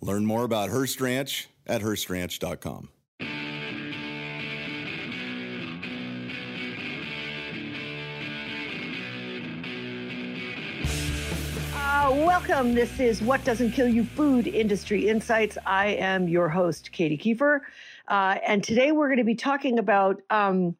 Learn more about Hearst Ranch at HearstRanch.com. Uh, welcome. This is What Doesn't Kill You Food Industry Insights. I am your host, Katy Keiffer. Uh, and today we're going to be talking about, um,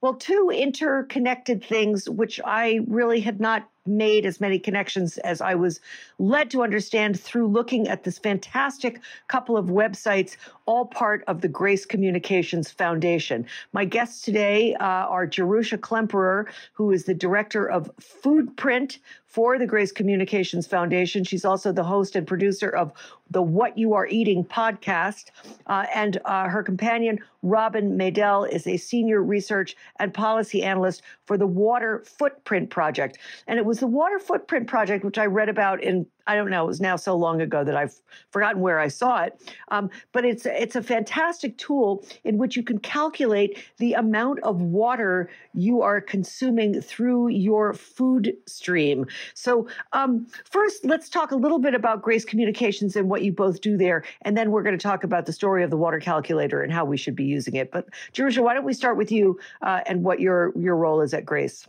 well, two interconnected things, which I really had not made as many connections as I was led to understand through looking at this fantastic couple of websites, all part of the Grace Communications Foundation. My guests today uh, are Jerusha Klemperer, who is the director of Foodprint for the Grace Communications Foundation. She's also the host and producer of the What You Are Eating podcast. Uh, and uh, her companion, Robin Madel, is a senior research and policy analyst for the Water Footprint Project. And it was the Water Footprint Project, which I read about in I don't know. It was now so long ago that I've forgotten where I saw it. Um, but it's it's a fantastic tool in which you can calculate the amount of water you are consuming through your food stream. So um, first, let's talk a little bit about Grace Communications and what you both do there, and then we're going to talk about the story of the water calculator and how we should be using it. But Jerusha, why don't we start with you uh, and what your your role is at Grace?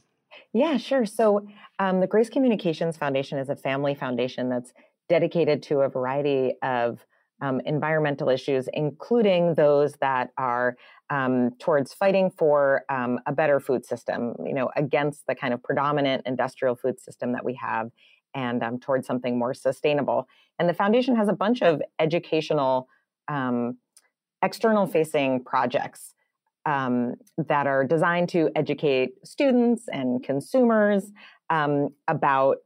Yeah, sure. So um, the Grace Communications Foundation is a family foundation that's dedicated to a variety of um, environmental issues, including those that are um, towards fighting for um, a better food system, you know, against the kind of predominant industrial food system that we have and um, towards something more sustainable. And the foundation has a bunch of educational, um, external facing projects um, that are designed to educate students and consumers um, about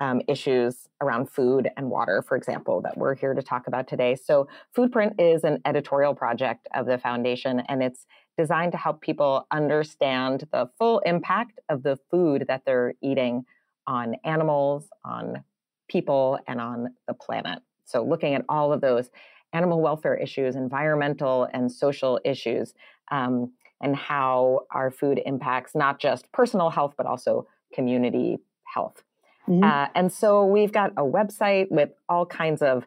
um, issues around food and water, for example, that we're here to talk about today. So, Foodprint is an editorial project of the foundation, and it's designed to help people understand the full impact of the food that they're eating on animals, on people, and on the planet. So, looking at all of those animal welfare issues, environmental and social issues, um, and how our food impacts not just personal health, but also community health. Mm-hmm. Uh, and so we've got a website with all kinds of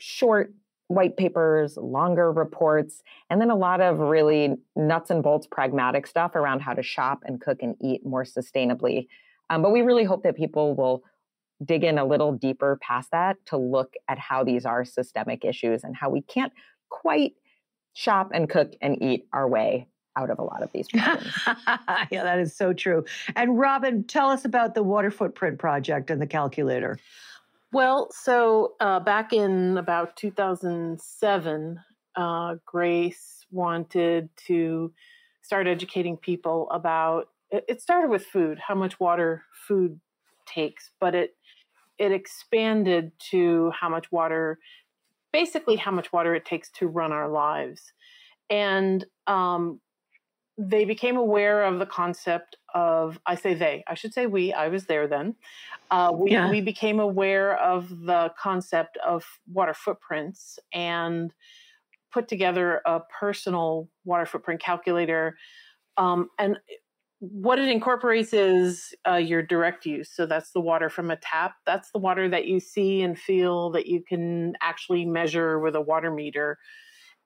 short white papers, longer reports, and then a lot of really nuts and bolts pragmatic stuff around how to shop and cook and eat more sustainably. Um, but we really hope that people will dig in a little deeper past that to look at how these are systemic issues and how we can't quite shop and cook and eat our way out of a lot of these problems. yeah, that is so true. And Robin, tell us about the Water Footprint Project and the calculator. Well, so uh, back in about 2007, uh, Grace wanted to start educating people about. It started with food, how much water food takes, but it it expanded to how much water, basically how much water it takes to run our lives, and um, they became aware of the concept of i say they i should say we i was there then uh, we, yeah. we became aware of the concept of water footprints and put together a personal water footprint calculator um, and what it incorporates is uh, your direct use. So that's the water from a tap. That's the water that you see and feel that you can actually measure with a water meter.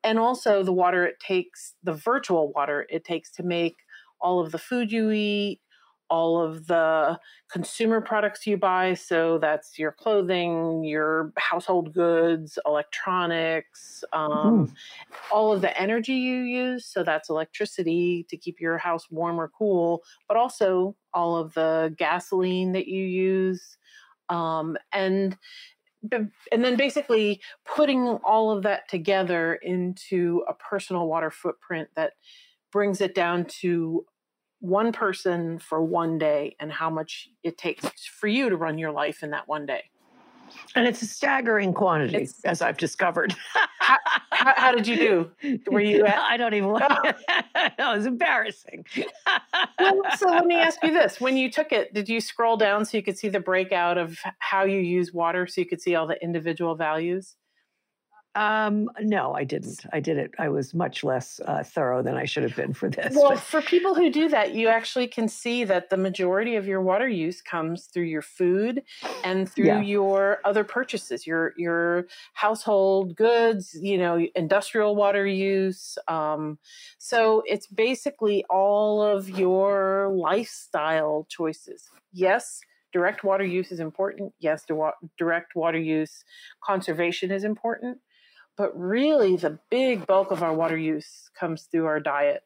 And also the water it takes, the virtual water it takes to make all of the food you eat, all of the consumer products you buy. So that's your clothing, your household goods, electronics, um, mm. all of the energy you use. So that's electricity to keep your house warm or cool, but also all of the gasoline that you use. Um, and and then basically putting all of that together into a personal water footprint that brings it down to one person for one day and how much it takes for you to run your life in that one day. And it's a staggering quantity, it's, as I've discovered. how, how, how, did you do? Were you? At- I don't even. Want oh. it was embarrassing. well, so let me ask you this: When you took it, did you scroll down so you could see the breakout of how you use water, so you could see all the individual values? Um, no, I didn't. I did it. I was much less uh, thorough than I should have been for this. Well, but. for people who do that, you actually can see that the majority of your water use comes through your food and through yeah. your other purchases, your your household goods, you know, industrial water use. Um, so it's basically all of your lifestyle choices. Yes, direct water use is important. Yes, direct water use conservation is important but really, the big bulk of our water use comes through our diet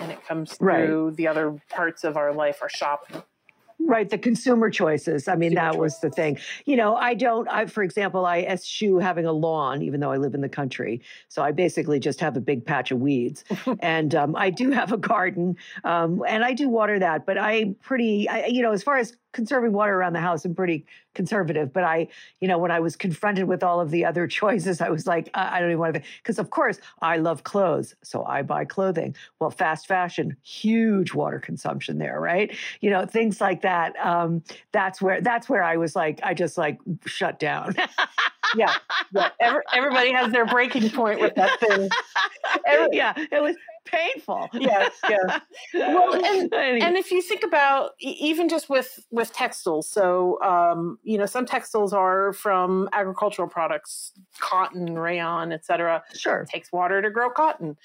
and it comes through right. the other parts of our life, our shopping. Right, the consumer choices. I mean, consumer that choices. was the thing. You know, I don't. I, for example, I eschew having a lawn, even though I live in the country. So I basically just have a big patch of weeds, and um, I do have a garden, um, and I do water that. But I pretty, I, you know, as far as conserving water around the house. I'm pretty conservative, but I, you know, when I was confronted with all of the other choices, I was like, I, I don't even want to. Because of course, I love clothes, so I buy clothing. Well, fast fashion, huge water consumption there, right? You know, things like that. Um, that's where that's where I was like, I just like shut down. yeah, yeah. Every, everybody has their breaking point with that thing. Every, yeah, it was painful. yes, yes. Well, and, and if you think about even just with with textiles, so um, you know, some textiles are from agricultural products, cotton, rayon, etc. Sure, it takes water to grow cotton.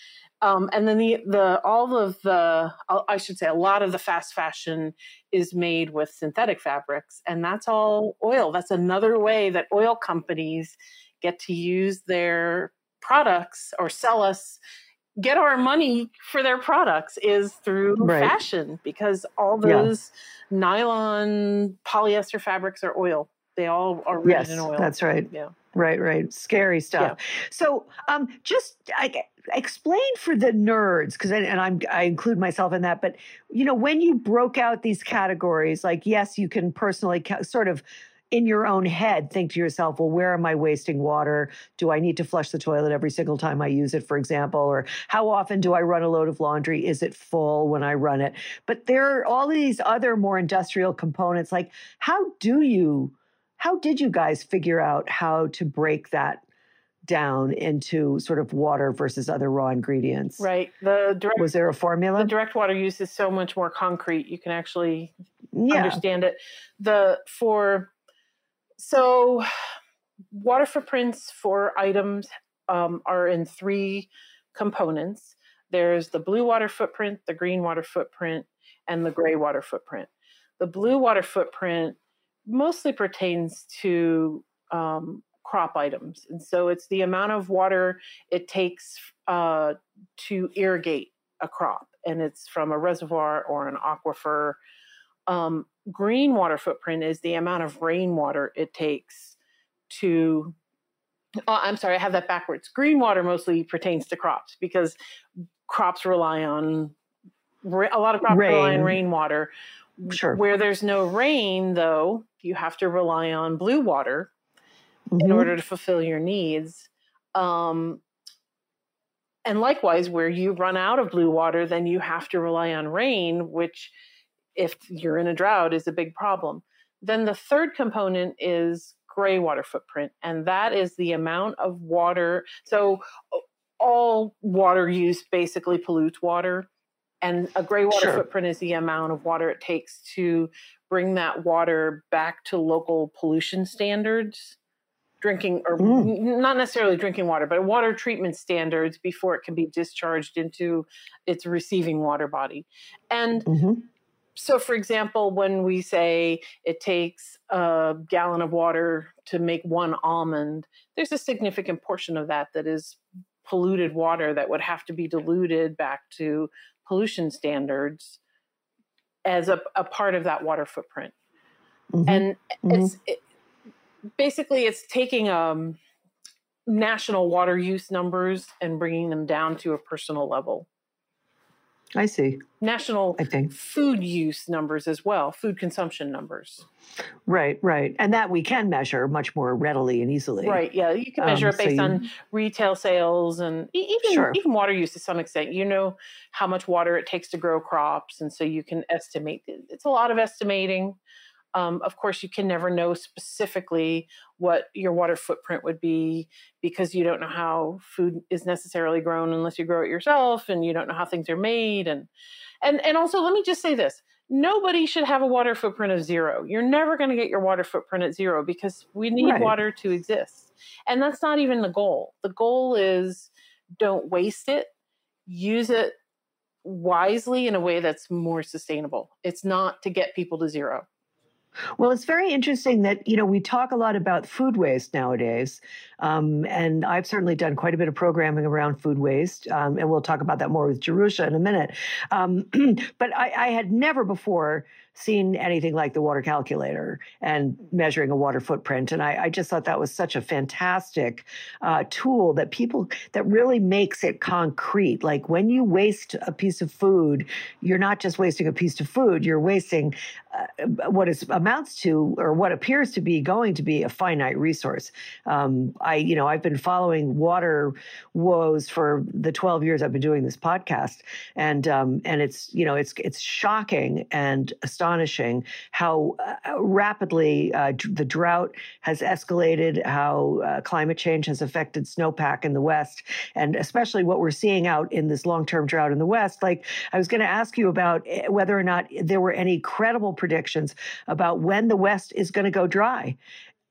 Um, and then the the all of the I should say a lot of the fast fashion is made with synthetic fabrics, and that's all oil. That's another way that oil companies get to use their products or sell us get our money for their products is through right. fashion because all those yeah. nylon polyester fabrics are oil. They all are rooted yes, in oil. That's right. Yeah. Right, right. Scary stuff. Yeah. So, um, just I, explain for the nerds because and I'm I include myself in that. But you know, when you broke out these categories, like yes, you can personally ca- sort of in your own head think to yourself, well, where am I wasting water? Do I need to flush the toilet every single time I use it, for example? Or how often do I run a load of laundry? Is it full when I run it? But there are all these other more industrial components. Like, how do you, how did you guys figure out how to break that down into sort of water versus other raw ingredients. Right. The direct, was there a formula? The direct water use is so much more concrete. You can actually yeah. understand it. The for so, water footprints for items um, are in three components there's the blue water footprint, the green water footprint, and the gray water footprint. The blue water footprint mostly pertains to um, crop items. And so it's the amount of water it takes uh, to irrigate a crop, and it's from a reservoir or an aquifer um, green water footprint is the amount of rainwater it takes to oh, i'm sorry i have that backwards green water mostly pertains to crops because crops rely on a lot of crops rain. rely on rainwater sure. where there's no rain though you have to rely on blue water mm-hmm. in order to fulfill your needs um, and likewise where you run out of blue water then you have to rely on rain which if you're in a drought is a big problem. Then the third component is gray water footprint, and that is the amount of water. So all water use basically pollutes water. And a gray water Sure. footprint is the amount of water it takes to bring that water back to local pollution standards, drinking, or Mm. not necessarily drinking water, but water treatment standards before it can be discharged into its receiving water body. And Mhm. So for example when we say it takes a gallon of water to make one almond there's a significant portion of that that is polluted water that would have to be diluted back to pollution standards as a, a part of that water footprint Mhm. and Mhm. it's it, basically it's taking um national water use numbers and bringing them down to a personal level I see. national I think. food use numbers as well, food consumption numbers. Right, right. And that we can measure much more readily and easily. Right. Yeah. You can measure Um, it based so you- on retail sales and even Sure. even water use to some extent. You know how much water it takes to grow crops, and so you can estimate. It's a lot of estimating. Um, of course, you can never know specifically what your water footprint would be because you don't know how food is necessarily grown unless you grow it yourself, and you don't know how things are made. And and and also, let me just say this: nobody should have a water footprint of zero. You're never going to get your water footprint at zero because we need Right. water to exist, and that's not even the goal. The goal is don't waste it, use it wisely in a way that's more sustainable. It's not to get people to zero. Well, it's very interesting that, you know, we talk a lot about food waste nowadays. Um, and I've certainly done quite a bit of programming around food waste. Um, and we'll talk about that more with Jerusha in a minute. Um, but I, I had never before seen anything like the water calculator and measuring a water footprint. And I, I just thought that was such a fantastic uh, tool that people, that really makes it concrete. Like when you waste a piece of food, you're not just wasting a piece of food, you're wasting uh, what is amounts to or what appears to be going to be a finite resource. Um, I, you know, I've been following water woes for the 12 years I've been doing this podcast, and um, and it's you know it's it's shocking and astonishing how uh, rapidly uh, the drought has escalated, how uh, climate change has affected snowpack in the West, and especially what we're seeing out in this long-term drought in the West. Like I was going to ask you about eh, whether or not there were any credible predictions about when the West is going to go dry.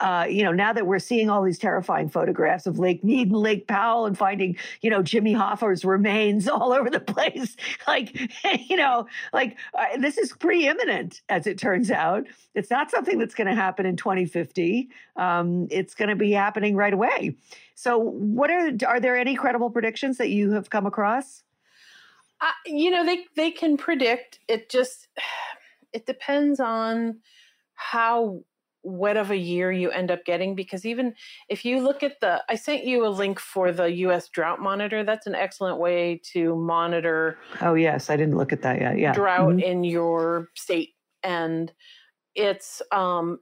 Uh, you know, now that we're seeing all these terrifying photographs of Lake Mead and Lake Powell and finding, you know, Jimmy Hoffa's remains all over the place, like, you know, like uh, this is preeminent, as it turns out. It's not something that's going to happen in 2050. Um, it's going to be happening right away. So, what are are there any credible predictions that you have come across? I, you know, they they can predict. It just it depends on how wet of a year you end up getting because even if you look at the I sent you a link for the US drought monitor that's an excellent way to monitor Oh yes, I didn't look at that yet. Yeah, drought Mhm. in your state and it's um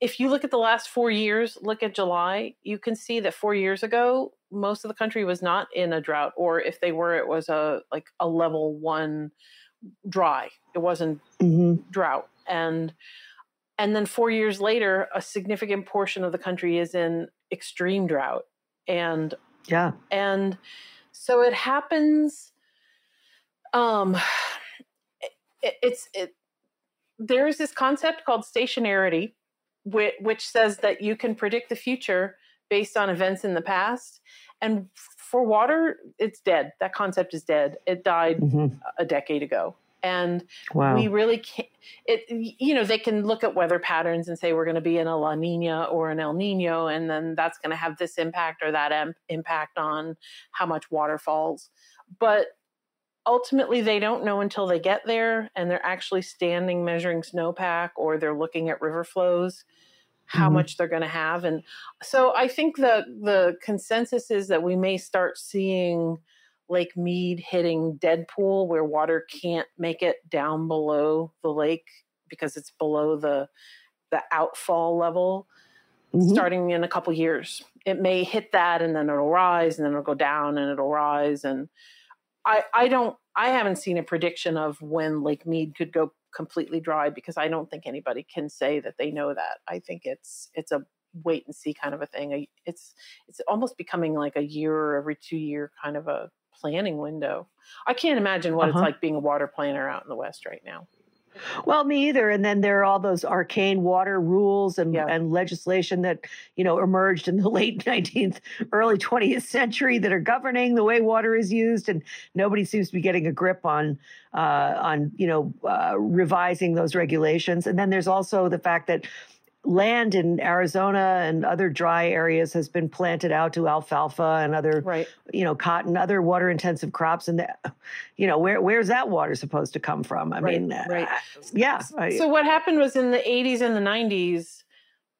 if you look at the last 4 years look at July you can see that 4 years ago most of the country was not in a drought or if they were it was a like a level 1 dry it wasn't Mhm. drought and and then 4 years later a significant portion of the country is in extreme drought. And yeah. and so it happens um it, it's it there's this concept called stationarity which, which says that you can predict the future based on events in the past. And for water it's dead. That concept is dead. It died Mhm. a decade ago and Wow. we really can't it you know they can look at weather patterns and say we're going to be in a la nina or an el nino and then that's going to have this impact or that em- impact on how much water falls but ultimately they don't know until they get there and they're actually standing measuring snowpack or they're looking at river flows how Mhm. much they're going to have and so i think the the consensus is that we may start seeing Lake Mead hitting dead pool where water can't make it down below the lake because it's below the the outfall level Mhm. starting in a couple years. It may hit that and then it'll rise and then it'll go down and it'll rise and I I don't I haven't seen a prediction of when Lake Mead could go completely dry because I don't think anybody can say that they know that. I think it's it's a wait and see kind of a thing. It's it's almost becoming like a year or every 2 year kind of a planning window. I can't imagine what uh-huh. it's like being a water planner out in the West right now. Well, me either. And then there are all those arcane water rules and, yeah. and legislation that, you know, emerged in the late 19th, early 20th century that are governing the way water is used. And nobody seems to be getting a grip on, uh, on, you know, uh, revising those regulations. And then there's also the fact that land in Arizona and other dry areas has been planted out to alfalfa and other, right. you know, cotton, other water intensive crops. And, the, you know, where where's that water supposed to come from? I right, mean, right. Uh, yeah. So what happened was in the 80s and the 90s,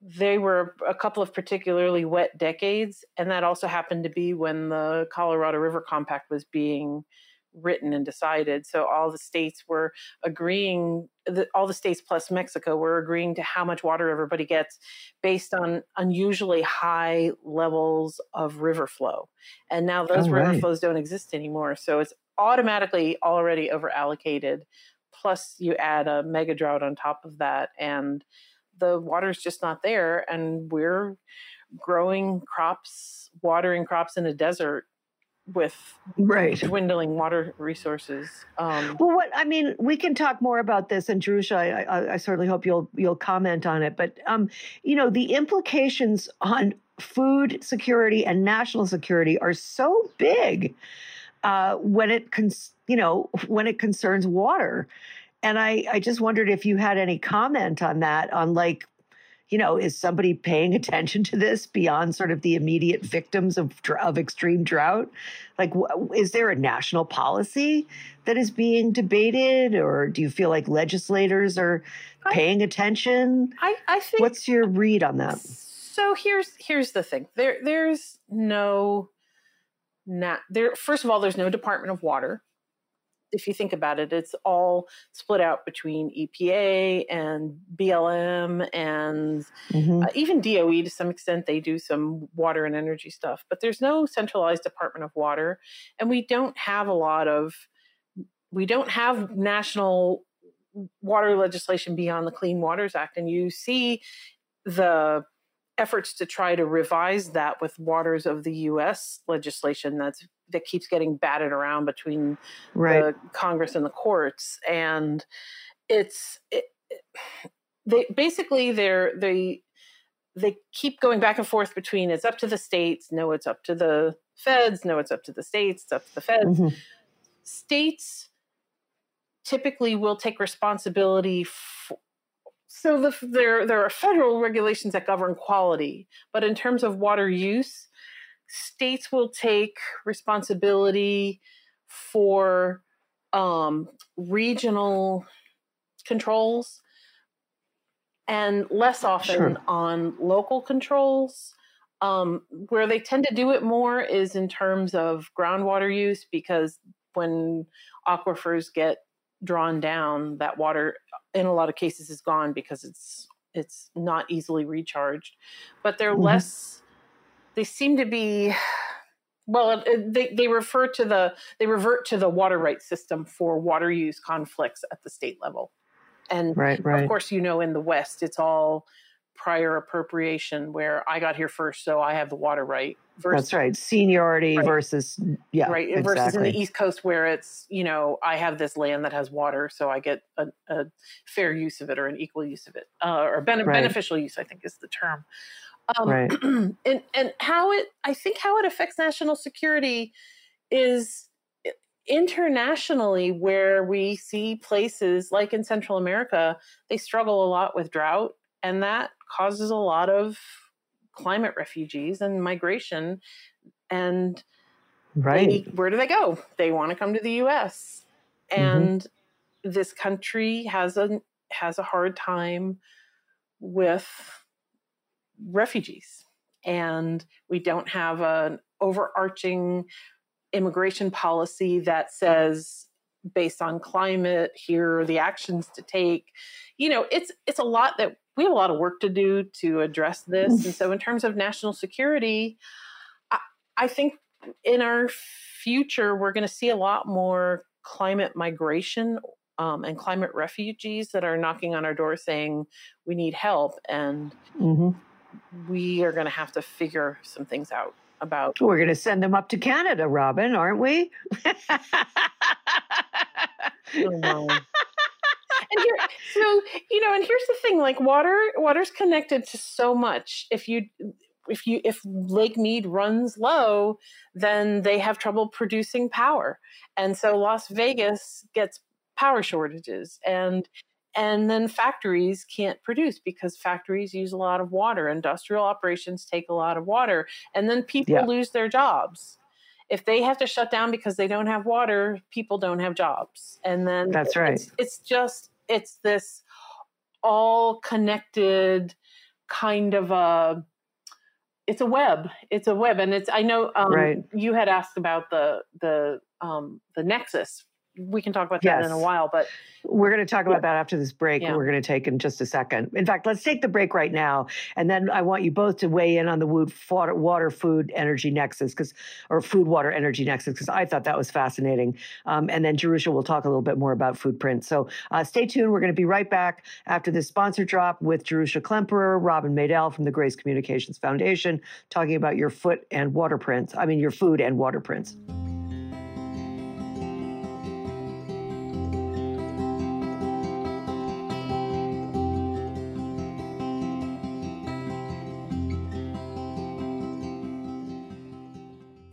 they were a couple of particularly wet decades. And that also happened to be when the Colorado River Compact was being written and decided. So all the states were agreeing, the, all the states plus Mexico were agreeing to how much water everybody gets based on unusually high levels of river flow. And now those oh, river flows don't exist anymore. So it's automatically already over allocated. Plus, you add a mega drought on top of that, and the water's just not there. And we're growing crops, watering crops in a desert with right dwindling water resources. Um, well, what I mean, we can talk more about this, and Jerusha, I, I, I certainly hope you'll you'll comment on it. But um, you know, the implications on food security and national security are so big uh, when it cons- you know when it concerns water. And I, I just wondered if you had any comment on that, on like you know, is somebody paying attention to this beyond sort of the immediate victims of of extreme drought? Like, is there a national policy that is being debated, or do you feel like legislators are paying attention? I, I think. What's your read on that? So here's here's the thing. There there's no. Not there. First of all, there's no Department of Water if you think about it, it's all split out between EPA and BLM and mm-hmm. uh, even DOE to some extent. They do some water and energy stuff, but there's no centralized Department of Water, and we don't have a lot of we don't have national water legislation beyond the Clean Waters Act, and you see the efforts to try to revise that with waters of the US legislation that's that keeps getting batted around between right. the Congress and the courts and it's it, they basically they're they they keep going back and forth between it's up to the states no it's up to the feds no it's up to the states it's up to the feds mm-hmm. states typically will take responsibility for, so the, there there are federal regulations that govern quality, but in terms of water use, states will take responsibility for um, regional controls and less often sure. on local controls. Um, where they tend to do it more is in terms of groundwater use because when aquifers get drawn down, that water in a lot of cases is gone because it's it's not easily recharged. But they're mm-hmm. less. They seem to be. Well, they, they refer to the they revert to the water rights system for water use conflicts at the state level, and right, right. of course, you know, in the West, it's all prior appropriation where I got here first, so I have the water right. Versus, That's right. Seniority right. versus yeah, right. Exactly. Versus in the East Coast where it's you know I have this land that has water, so I get a, a fair use of it or an equal use of it uh, or ben- right. beneficial use. I think is the term. Um, right. and and how it I think how it affects national security is internationally where we see places like in Central America they struggle a lot with drought and that causes a lot of climate refugees and migration and right they, where do they go they want to come to the us mm-hmm. and mm-hmm. this country has a has a hard time with refugees and we don't have an overarching immigration policy that says based on climate here are the actions to take you know it's it's a lot that we have a lot of work to do to address this. and so, in terms of national security, I, I think in our future, we're going to see a lot more climate migration um, and climate refugees that are knocking on our door saying, we need help. And mm-hmm. we are going to have to figure some things out. about. We're going to send them up to Canada, Robin, aren't we? oh, here, so you know, and here's the thing: like water, water's connected to so much. If you if you if Lake Mead runs low, then they have trouble producing power, and so Las Vegas gets power shortages, and and then factories can't produce because factories use a lot of water. Industrial operations take a lot of water, and then people yeah. lose their jobs. If they have to shut down because they don't have water, people don't have jobs, and then that's right. It's, it's just it's this all connected kind of a it's a web it's a web and it's i know um, right. you had asked about the the um, the nexus we can talk about that yes. in a while, but we're going to talk about that after this break. Yeah. We're going to take in just a second. In fact, let's take the break right now, and then I want you both to weigh in on the water, water food energy nexus, because or food water energy nexus, because I thought that was fascinating. Um, and then Jerusha will talk a little bit more about foodprint. So uh, stay tuned. We're going to be right back after this sponsor drop with Jerusha Klemperer, Robin Madel from the Grace Communications Foundation, talking about your foot and water prints. I mean, your food and water prints.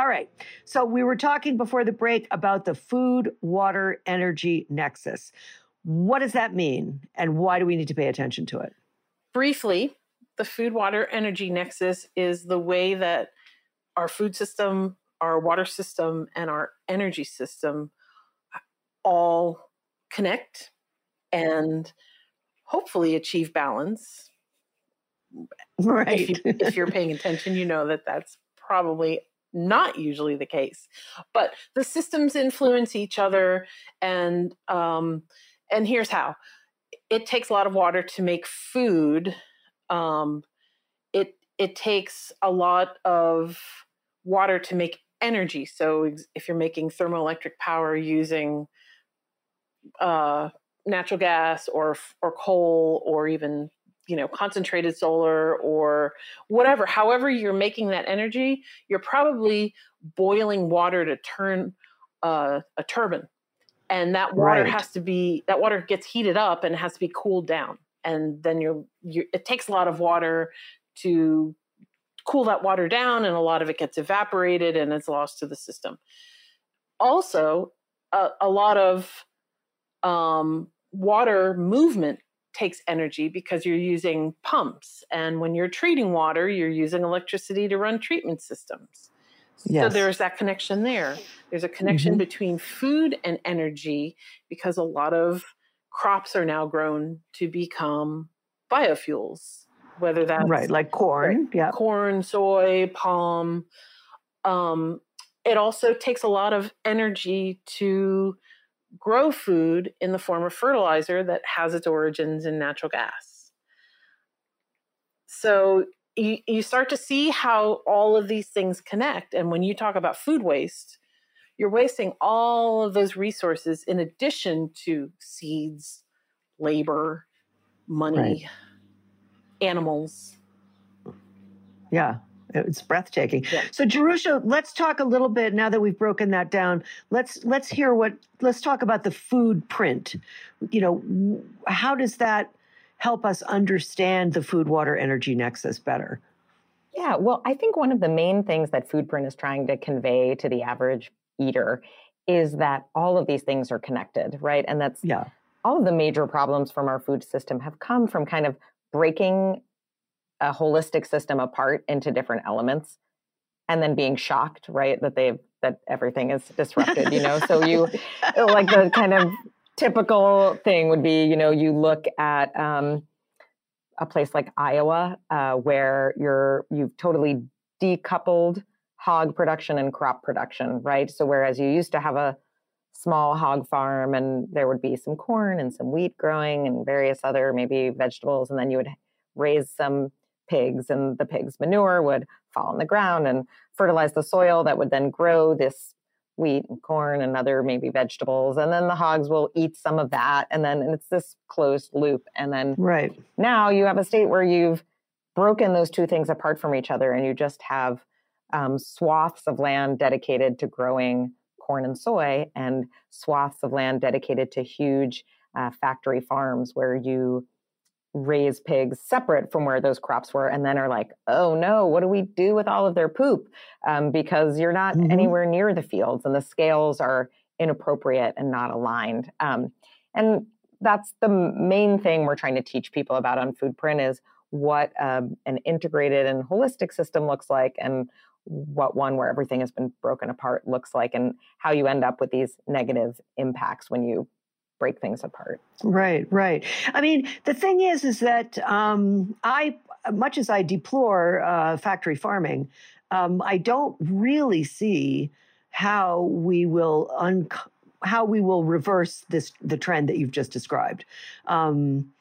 All right. So we were talking before the break about the food, water, energy nexus. What does that mean? And why do we need to pay attention to it? Briefly, the food, water, energy nexus is the way that our food system, our water system, and our energy system all connect and hopefully achieve balance. Right. If, you, if you're paying attention, you know that that's probably not usually the case but the systems influence each other and um, and here's how. It takes a lot of water to make food um, it it takes a lot of water to make energy. So if you're making thermoelectric power using uh, natural gas or or coal or even you know concentrated solar or whatever however you're making that energy you're probably boiling water to turn uh, a turbine. And that water right. has to be that water gets heated up and has to be cooled down. And then you're, you're it takes a lot of water to cool that water down and a lot of it gets evaporated and it's lost to the system. Also a, a lot of um, water movement takes energy because you're using pumps. And when you're treating water, you're using electricity to run treatment systems. Yes. So there's that connection there. There's a connection mm-hmm. between food and energy because a lot of crops are now grown to become biofuels, whether that's right, like corn, right, yeah, corn, soy, palm. Um, it also takes a lot of energy to grow food in the form of fertilizer that has its origins in natural gas. So you, you start to see how all of these things connect. And when you talk about food waste, you're wasting all of those resources in addition to seeds, labor, money, right. animals. Yeah. It's breathtaking. Yeah. So Jerusha, let's talk a little bit now that we've broken that down. Let's let's hear what let's talk about the food print. You know, how does that help us understand the food water energy nexus better? Yeah, well, I think one of the main things that food print is trying to convey to the average eater is that all of these things are connected, right? And that's yeah. all of the major problems from our food system have come from kind of breaking a holistic system apart into different elements and then being shocked, right? That they've that everything is disrupted, you know. so you like the kind of typical thing would be, you know, you look at um, a place like Iowa, uh, where you're you've totally decoupled hog production and crop production, right? So whereas you used to have a small hog farm and there would be some corn and some wheat growing and various other maybe vegetables, and then you would raise some pigs and the pigs manure would fall on the ground and fertilize the soil that would then grow this wheat and corn and other maybe vegetables. And then the hogs will eat some of that and then and it's this closed loop. And then right. now you have a state where you've broken those two things apart from each other and you just have um, swaths of land dedicated to growing corn and soy and swaths of land dedicated to huge uh, factory farms where you raise pigs separate from where those crops were and then are like oh no what do we do with all of their poop um, because you're not mm-hmm. anywhere near the fields and the scales are inappropriate and not aligned um, and that's the main thing we're trying to teach people about on foodprint is what um, an integrated and holistic system looks like and what one where everything has been broken apart looks like and how you end up with these negative impacts when you break things apart. Right, right. I mean, the thing is, is that um, I, much as I deplore uh, factory farming, um, I don't really see how we will un- how we will reverse this the trend that you've just described. Um,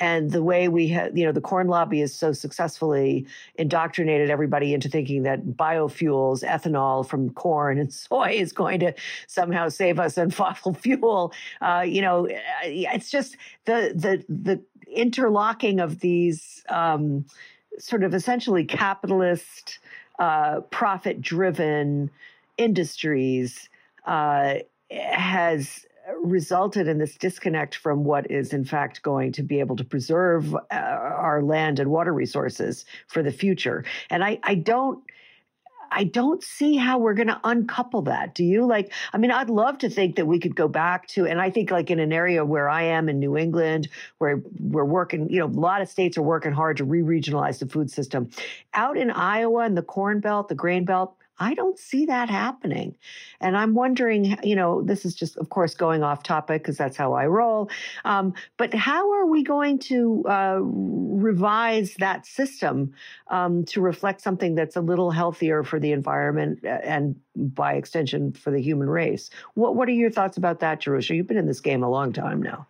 and the way we have, you know, the corn lobby has so successfully indoctrinated everybody into thinking that biofuels, ethanol from corn and soy is going to somehow save us on fossil fuel. Uh, you know, uh, it's just the the the interlocking of these um, sort of essentially capitalist, uh, profit-driven industries uh, has resulted in this disconnect from what is in fact going to be able to preserve uh, our land and water resources for the future and i i don't I don't see how we're going to uncouple that. Do you? Like, I mean, I'd love to think that we could go back to, and I think like in an area where I am in New England, where we're working, you know, a lot of states are working hard to re regionalize the food system. Out in Iowa and the Corn Belt, the Grain Belt, I don't see that happening. And I'm wondering, you know, this is just, of course, going off topic because that's how I roll. Um, but how are we going to uh, revise that system um, to reflect something that's a little healthier for the environment and, by extension, for the human race? What What are your thoughts about that, Jerusha? You've been in this game a long time now.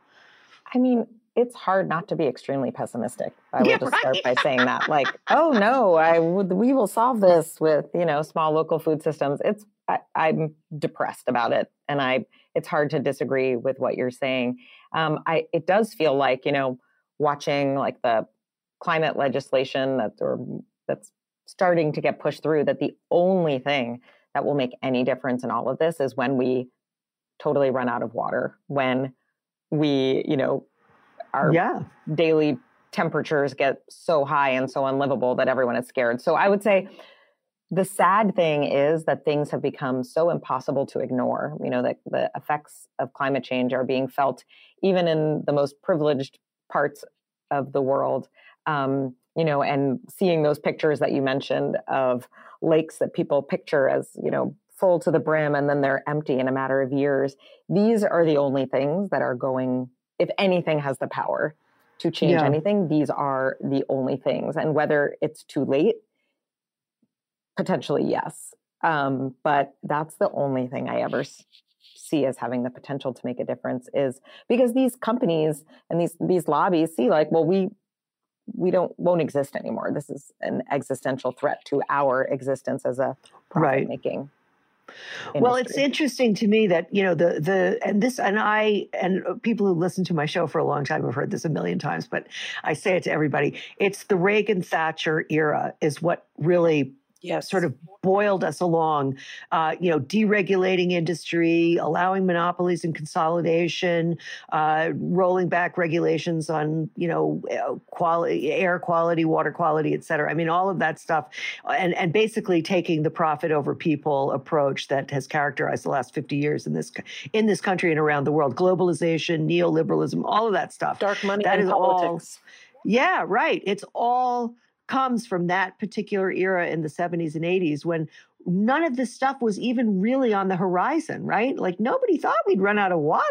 I mean, it's hard not to be extremely pessimistic. I will yeah, just right. start by saying that, like, oh no, I would, we will solve this with you know small local food systems. It's I, am depressed about it, and I it's hard to disagree with what you're saying. Um, I it does feel like you know watching like the climate legislation that or that's starting to get pushed through. That the only thing that will make any difference in all of this is when we totally run out of water when we you know our yeah. daily temperatures get so high and so unlivable that everyone is scared. So I would say the sad thing is that things have become so impossible to ignore. You know, that the effects of climate change are being felt even in the most privileged parts of the world. Um, you know, and seeing those pictures that you mentioned of lakes that people picture as, you know, full to the brim and then they're empty in a matter of years. These are the only things that are going if anything has the power to change yeah. anything, these are the only things. And whether it's too late, potentially yes. Um, but that's the only thing I ever see as having the potential to make a difference is because these companies and these these lobbies see like, well, we we don't won't exist anymore. This is an existential threat to our existence as a profit right. making Industry. Well, it's interesting to me that you know the the and this and I and uh, people who listen to my show for a long time have heard this a million times, but I say it to everybody. It's the Reagan Thatcher era is what really yes. sort of boiled us along, uh, you know, deregulating industry, allowing monopolies and consolidation, uh, rolling back regulations on, you know, quality, air quality, water quality, et cetera. I mean, all of that stuff, and and basically taking the profit over people approach that has characterized the last 50 years in this in this country and around the world. Globalization, neoliberalism, all of that stuff. Dark money that is politics. All, yeah, right. It's all comes from that particular era in the 70s and 80s when none of this stuff was even really on the horizon, right? Like nobody thought we'd run out of water.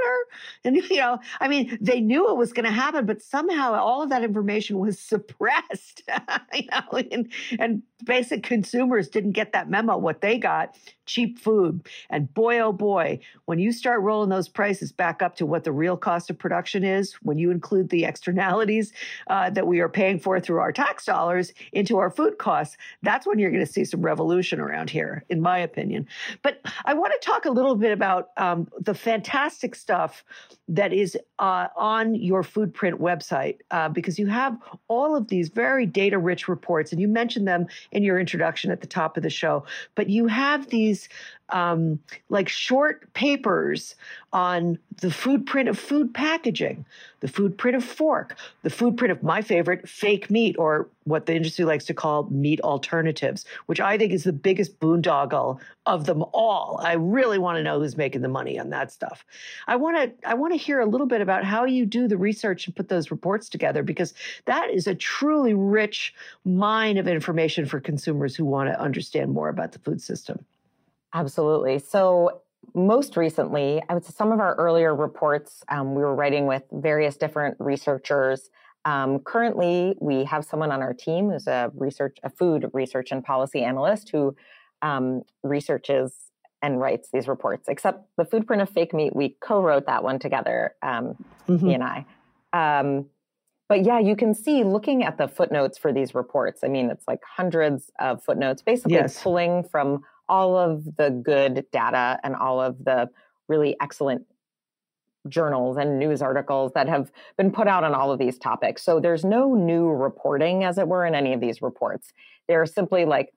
And, you know, I mean, they knew it was going to happen, but somehow all of that information was suppressed, you know, and, and basic consumers didn't get that memo. What they got, cheap food. And boy, oh boy, when you start rolling those prices back up to what the real cost of production is, when you include the externalities uh, that we are paying for through our tax dollars into our food costs, that's when you're going to see some revolution around here in my opinion. But I want to talk a little bit about um, the fantastic stuff that is uh, on your Foodprint website uh, because you have all of these very data rich reports, and you mentioned them in your introduction at the top of the show. But you have these um, like short papers on the food print of food packaging, the food print of fork, the food print of my favorite fake meat, or what the industry likes to call meat alternatives, which I think is the biggest boondoggle of them all. I really want to know who's making the money on that stuff. I want to I want to hear a little bit about how you do the research and put those reports together because that is a truly rich mine of information for consumers who want to understand more about the food system. Absolutely. So, most recently, I would say some of our earlier reports, um, we were writing with various different researchers. Um, currently, we have someone on our team who's a research, a food research and policy analyst who um, researches and writes these reports. Except the food print of fake meat, we co-wrote that one together, um, mm-hmm. he and I. Um, but yeah, you can see looking at the footnotes for these reports. I mean, it's like hundreds of footnotes, basically yes. pulling from all of the good data and all of the really excellent journals and news articles that have been put out on all of these topics. So there's no new reporting, as it were, in any of these reports. They're simply like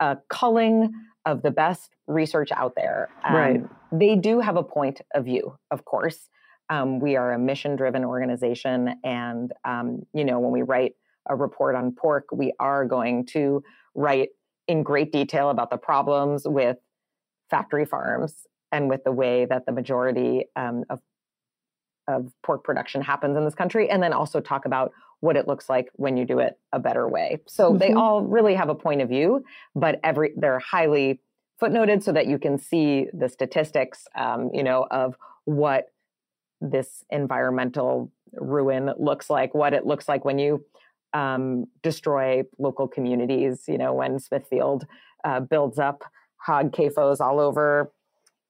a culling of the best research out there. Um, right. They do have a point of view, of course. Um, we are a mission driven organization. And, um, you know, when we write a report on pork, we are going to write in great detail about the problems with factory farms and with the way that the majority um, of of pork production happens in this country, and then also talk about what it looks like when you do it a better way. So mm-hmm. they all really have a point of view, but every they're highly footnoted so that you can see the statistics, um, you know, of what this environmental ruin looks like, what it looks like when you um, destroy local communities. You know, when Smithfield uh, builds up hog CAFOs all over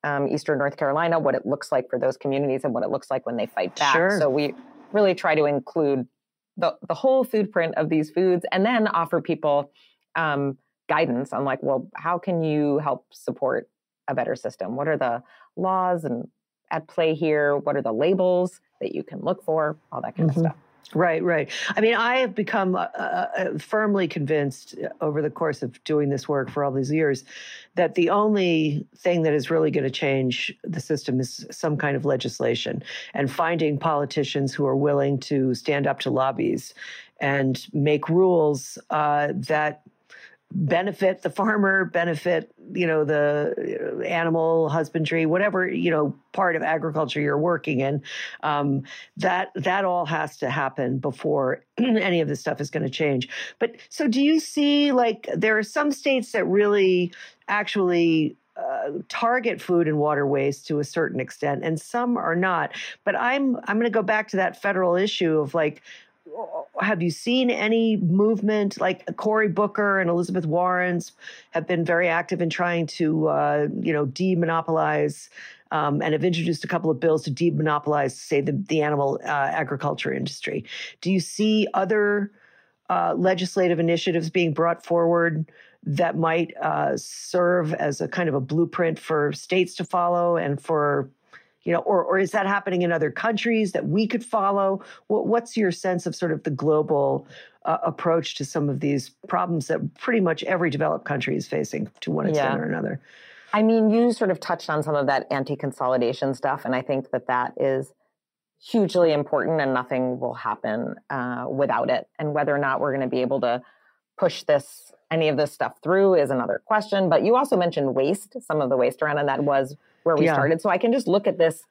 um, eastern North Carolina, what it looks like for those communities and what it looks like when they fight back. Sure. So we really try to include the, the whole food print of these foods and then offer people um, guidance on like, well, how can you help support a better system? What are the laws and at play here? What are the labels that you can look for? All that kind mm-hmm. of stuff. Right, right. I mean, I have become uh, uh, uh, firmly convinced uh, over the course of doing this work for all these years that the only thing that is really going to change the system is some kind of legislation and finding politicians who are willing to stand up to lobbies and make rules uh, that benefit the farmer, benefit you know the animal husbandry, whatever you know part of agriculture you're working in. Um, that that all has to happen before any of this stuff is going to change. But so, do you see like there are some states that really actually uh, target food and water waste to a certain extent, and some are not. But I'm I'm going to go back to that federal issue of like have you seen any movement like Cory Booker and Elizabeth Warren's have been very active in trying to, uh, you know, demonopolize um, and have introduced a couple of bills to demonopolize, say, the, the animal uh, agriculture industry. Do you see other uh, legislative initiatives being brought forward that might uh, serve as a kind of a blueprint for states to follow and for you know, or or is that happening in other countries that we could follow? What, what's your sense of sort of the global uh, approach to some of these problems that pretty much every developed country is facing to one extent yeah. or another? I mean, you sort of touched on some of that anti-consolidation stuff, and I think that that is hugely important, and nothing will happen uh, without it. And whether or not we're going to be able to push this any of this stuff through is another question. But you also mentioned waste, some of the waste around, and that was where we yeah. started. So I can just look at this,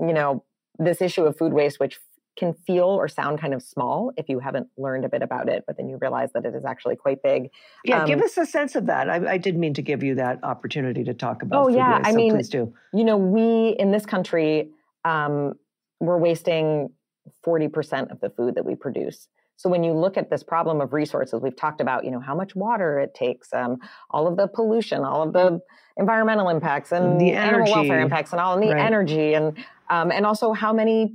you know, this issue of food waste, which can feel or sound kind of small if you haven't learned a bit about it, but then you realize that it is actually quite big. Yeah, um, give us a sense of that. I, I, did mean to give you that opportunity to talk about. Oh yeah, waste, I so mean, please do. You know, we in this country, um, we're wasting forty percent of the food that we produce. So when you look at this problem of resources, we've talked about, you know, how much water it takes, um, all of the pollution, all of the environmental impacts, and the animal welfare impacts, and all and the right. energy, and um, and also how many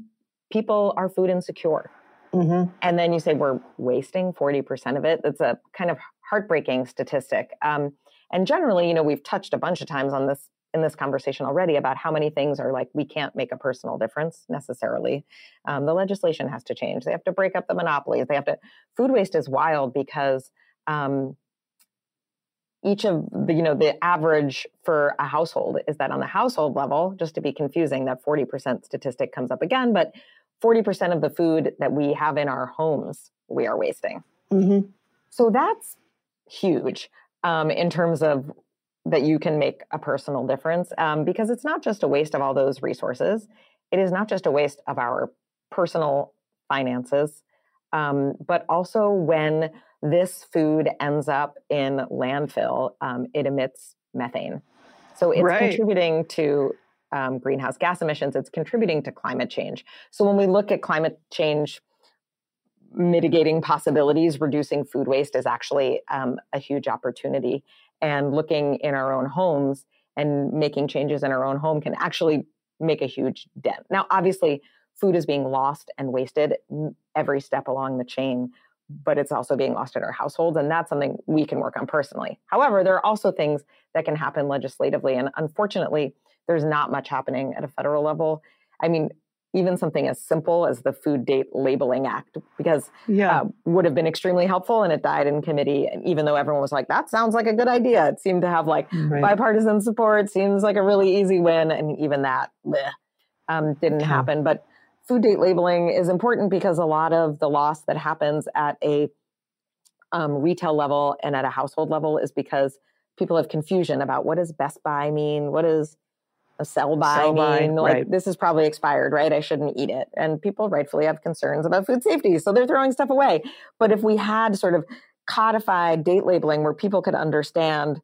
people are food insecure. Mm-hmm. And then you say we're wasting forty percent of it. That's a kind of heartbreaking statistic. Um, and generally, you know, we've touched a bunch of times on this in this conversation already about how many things are like we can't make a personal difference necessarily. Um, the legislation has to change. They have to break up the monopolies. They have to. Food waste is wild because um, each of the you know the average for a household is that on the household level, just to be confusing, that forty percent statistic comes up again, but forty percent of the food that we have in our homes we are wasting. Mm-hmm. So that's huge um, in terms of that you can make a personal difference um, because it's not just a waste of all those resources. It is not just a waste of our personal finances, um, but also when this food ends up in landfill, um, it emits methane. So it's right. contributing to um, greenhouse gas emissions, it's contributing to climate change. So when we look at climate change, mitigating possibilities, reducing food waste is actually um, a huge opportunity and looking in our own homes and making changes in our own home can actually make a huge dent. Now, obviously, food is being lost and wasted every step along the chain, but it's also being lost in our households. And that's something we can work on personally. However, there are also things that can happen legislatively. And unfortunately, there's not much happening at a federal level. I mean, even something as simple as the Food Date Labeling Act, because yeah. Uh, would have been extremely helpful, and it died in committee. And even though everyone was like, "That sounds like a good idea," it seemed to have like right. bipartisan support. Seems like a really easy win, and even that bleh, um, didn't happen. But food date labeling is important because a lot of the loss that happens at a um, retail level and at a household level is because people have confusion about what does best by mean, what does a sell by sell by, mean like right. this is probably expired right i shouldn't eat it and people rightfully have concerns about food safety so they're throwing stuff away but if we had sort of codified date labeling where people could understand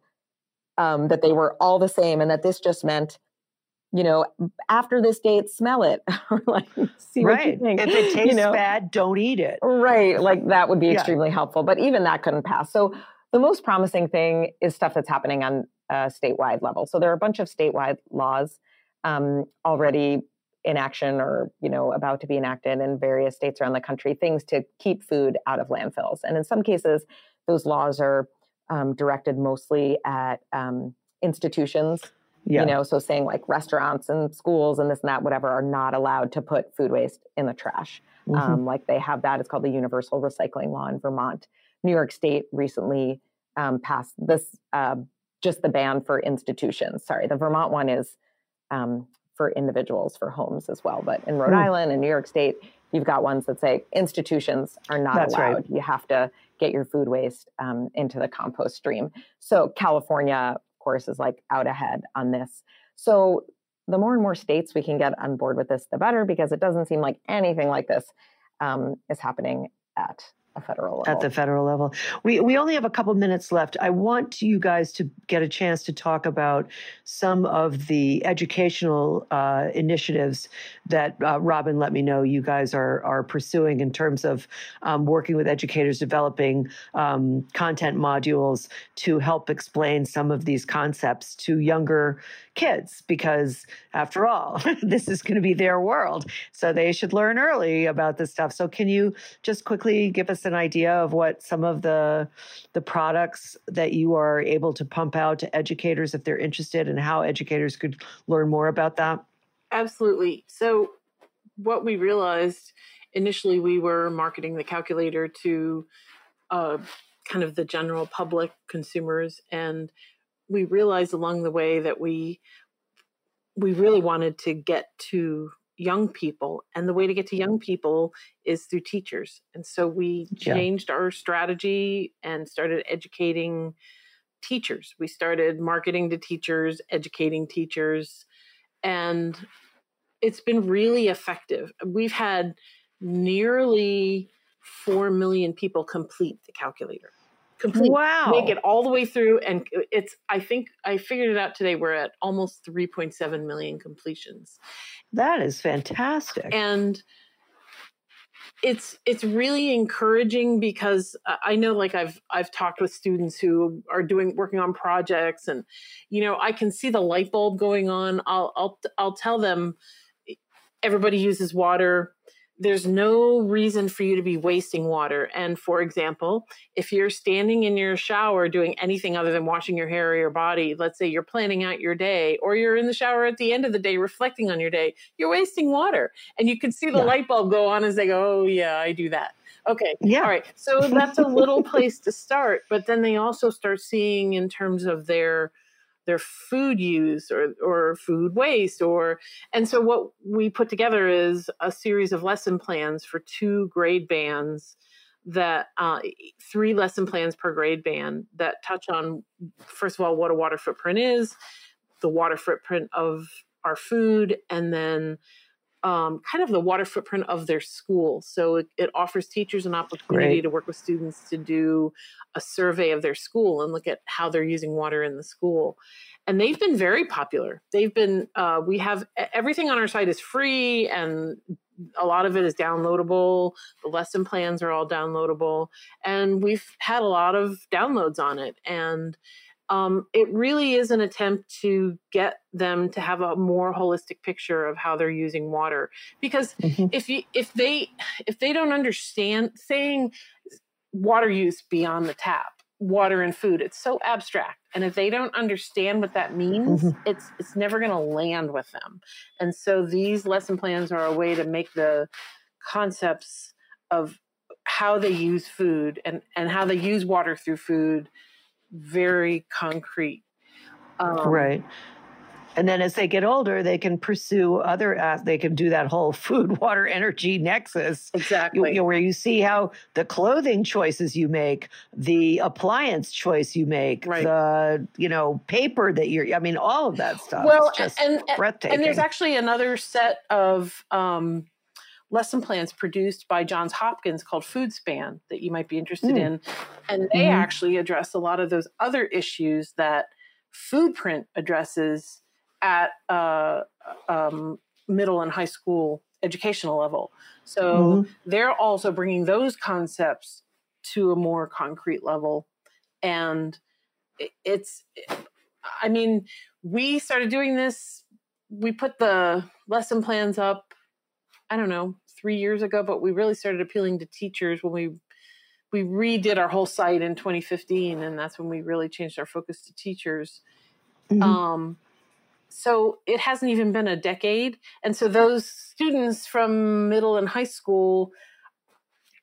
um, that they were all the same and that this just meant you know after this date smell it or like see right. what you think if it tastes you know? bad don't eat it right like that would be yeah. extremely helpful but even that couldn't pass so the most promising thing is stuff that's happening on a statewide level. So there are a bunch of statewide laws um, already in action or you know about to be enacted in various states around the country things to keep food out of landfills and in some cases those laws are um, directed mostly at um, institutions yeah. you know so saying like restaurants and schools and this and that whatever are not allowed to put food waste in the trash mm-hmm. um, like they have that it's called the universal recycling law in vermont new york state recently um, passed this uh, just the ban for institutions. Sorry, the Vermont one is um, for individuals for homes as well. But in Rhode mm. Island and New York State, you've got ones that say institutions are not That's allowed. Right. You have to get your food waste um, into the compost stream. So California, of course, is like out ahead on this. So the more and more states we can get on board with this, the better, because it doesn't seem like anything like this um, is happening at a federal level. At the federal level. We, we only have a couple minutes left. I want you guys to get a chance to talk about some of the educational uh, initiatives that uh, Robin let me know you guys are, are pursuing in terms of um, working with educators, developing um, content modules to help explain some of these concepts to younger kids, because after all, this is going to be their world. So they should learn early about this stuff. So, can you just quickly give us an idea of what some of the the products that you are able to pump out to educators if they're interested and how educators could learn more about that? Absolutely. So, what we realized initially, we were marketing the calculator to uh, kind of the general public consumers, and we realized along the way that we we really wanted to get to young people and the way to get to young mm-hmm. people is through teachers and so we changed yeah. our strategy and started educating teachers. We started marketing to teachers educating teachers and it's been really effective. We've had nearly 4 million people complete the calculator complete. Wow. Make it all the way through. And it's, I think I figured it out today. We're at almost 3.7 million completions. That is fantastic. And it's it's really encouraging because uh, I know like I've I've talked with students who are doing working on projects and you know I can see the light bulb going on I'll I'll I'll tell them everybody uses water there's no reason for you to be wasting water. And for example, if you're standing in your shower doing anything other than washing your hair or your body, let's say you're planning out your day, or you're in the shower at the end of the day reflecting on your day, you're wasting water. And you can see the yeah. light bulb go on as they go, oh, yeah, I do that. Okay. Yeah. All right. So that's a little place to start. But then they also start seeing in terms of their their food use or, or food waste or and so what we put together is a series of lesson plans for two grade bands that uh, three lesson plans per grade band that touch on first of all what a water footprint is the water footprint of our food and then um, kind of the water footprint of their school. So it, it offers teachers an opportunity Great. to work with students to do a survey of their school and look at how they're using water in the school. And they've been very popular. They've been, uh, we have everything on our site is free and a lot of it is downloadable. The lesson plans are all downloadable. And we've had a lot of downloads on it. And um, it really is an attempt to get them to have a more holistic picture of how they're using water because mm-hmm. if you if they if they don't understand saying water use beyond the tap water and food it's so abstract and if they don't understand what that means mm-hmm. it's it's never going to land with them and so these lesson plans are a way to make the concepts of how they use food and and how they use water through food very concrete. Um, right. And then as they get older, they can pursue other, uh, they can do that whole food, water, energy nexus. Exactly. You, you know, where you see how the clothing choices you make, the appliance choice you make, right. the, you know, paper that you're, I mean, all of that stuff. Well, and, breathtaking. And there's actually another set of, um, lesson plans produced by Johns Hopkins called FoodSpan that you might be interested mm. in. And they mm-hmm. actually address a lot of those other issues that Foodprint addresses at uh, um, middle and high school educational level. So mm-hmm. they're also bringing those concepts to a more concrete level. And it's, I mean, we started doing this. We put the lesson plans up I don't know, three years ago, but we really started appealing to teachers when we we redid our whole site in 2015, and that's when we really changed our focus to teachers. Mm-hmm. Um, so it hasn't even been a decade, and so those students from middle and high school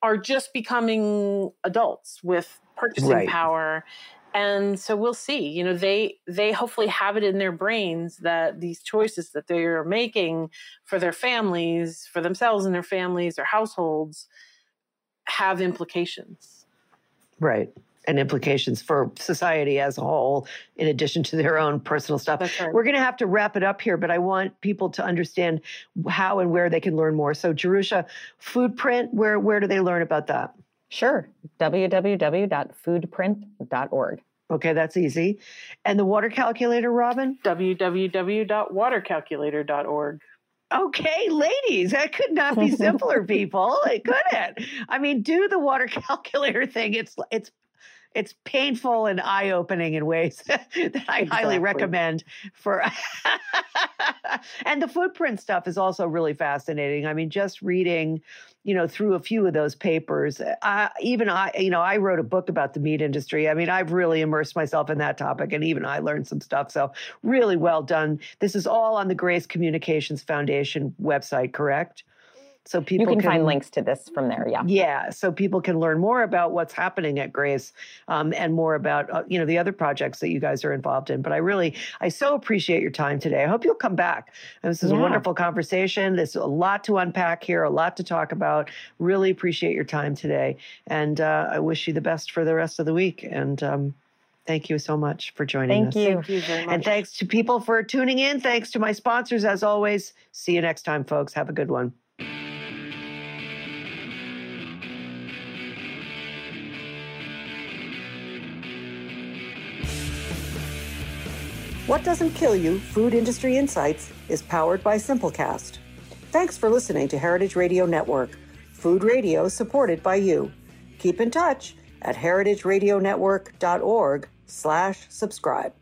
are just becoming adults with purchasing right. power and so we'll see you know they they hopefully have it in their brains that these choices that they're making for their families for themselves and their families or households have implications right and implications for society as a whole, in addition to their own personal stuff. Right. We're going to have to wrap it up here, but I want people to understand how and where they can learn more. So, Jerusha, Foodprint, where where do they learn about that? Sure. www.foodprint.org. Okay, that's easy. And the water calculator, Robin? www.watercalculator.org. Okay, ladies, that could not be simpler, people. It couldn't. I mean, do the water calculator thing. It's it's it's painful and eye opening in ways that I exactly. highly recommend for. and the Foodprint stuff is also really fascinating. I mean, just reading, you know, through a few of those papers, I, even I, you know, I wrote a book about the meat industry. I mean, I've really immersed myself in that topic, and even I learned some stuff. So, really well done. This is all on the Grace Communications Foundation website, correct? So people you can, can, find links to this from there yeah yeah so people can learn more about what's happening at grace um, and more about uh, you know the other projects that you guys are involved in but i really i so appreciate your time today i hope you'll come back and this is yeah. a wonderful conversation there's a lot to unpack here a lot to talk about really appreciate your time today and uh, i wish you the best for the rest of the week and um, Thank you so much for joining Thank us. You. Thank you very much. And thanks to people for tuning in. Thanks to my sponsors, as always. See you next time, folks. Have a good one. What Doesn't Kill You Food Industry Insights is powered by Simplecast. Thanks for listening to Heritage Radio Network, food radio supported by you. Keep in touch at heritageradionetwork.org slash subscribe.